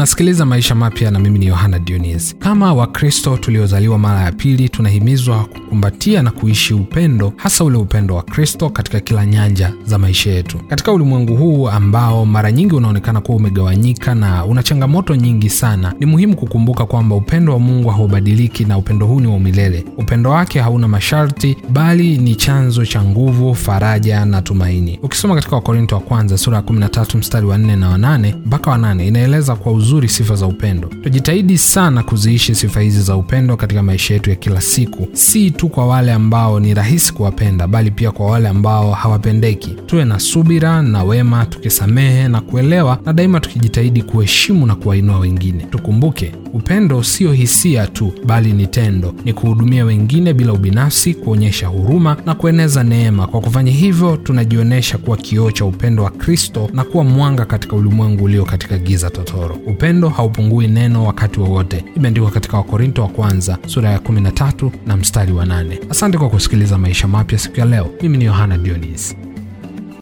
Unasikiliza Maisha Mapya na mimi ni Yohana Dionis. Kama Wakristo tuliozaliwa mara ya pili, tunahimizwa kukumbatia na kuishi upendo, hasa ule upendo wa Kristo katika kila nyanja za maisha yetu. Katika ulimwengu huu ambao mara nyingi unaonekana kuwa umegawanyika na una changamoto nyingi sana, ni muhimu kukumbuka kwamba upendo wa Mungu haubadiliki na upendo huu ni wa milele. Upendo wake hauna masharti, bali ni chanzo cha nguvu, faraja na tumaini. Ukisoma katika Wakorinto wa kwanza sura ya 13 mstari wa 4 na wa 8 mpaka wa 8 inaeleza kwa uzuri sifa za upendo. Tujitahidi sana kuziishi sifa hizi za upendo katika maisha yetu ya kila siku, si tu kwa wale ambao ni rahisi kuwapenda, bali pia kwa wale ambao hawapendeki. Tuwe na subira na wema, tukisamehe na kuelewa, na daima tukijitahidi kuheshimu na kuwainua wengine. Tukumbuke, upendo sio hisia tu, bali ni tendo, ni kuhudumia wengine bila ubinafsi, kuonyesha huruma na kueneza neema. Kwa kufanya hivyo, tunajionyesha kuwa kioo cha upendo wa Kristo na kuwa mwanga katika ulimwengu ulio katika giza totoro. Upendo haupungui neno wakati wowote wa imeandikwa katika Wakorinto wa kwanza sura ya 13 na mstari wa 8. Asante kwa kusikiliza Maisha Mapya siku ya leo. Mimi ni Yohana Dionis.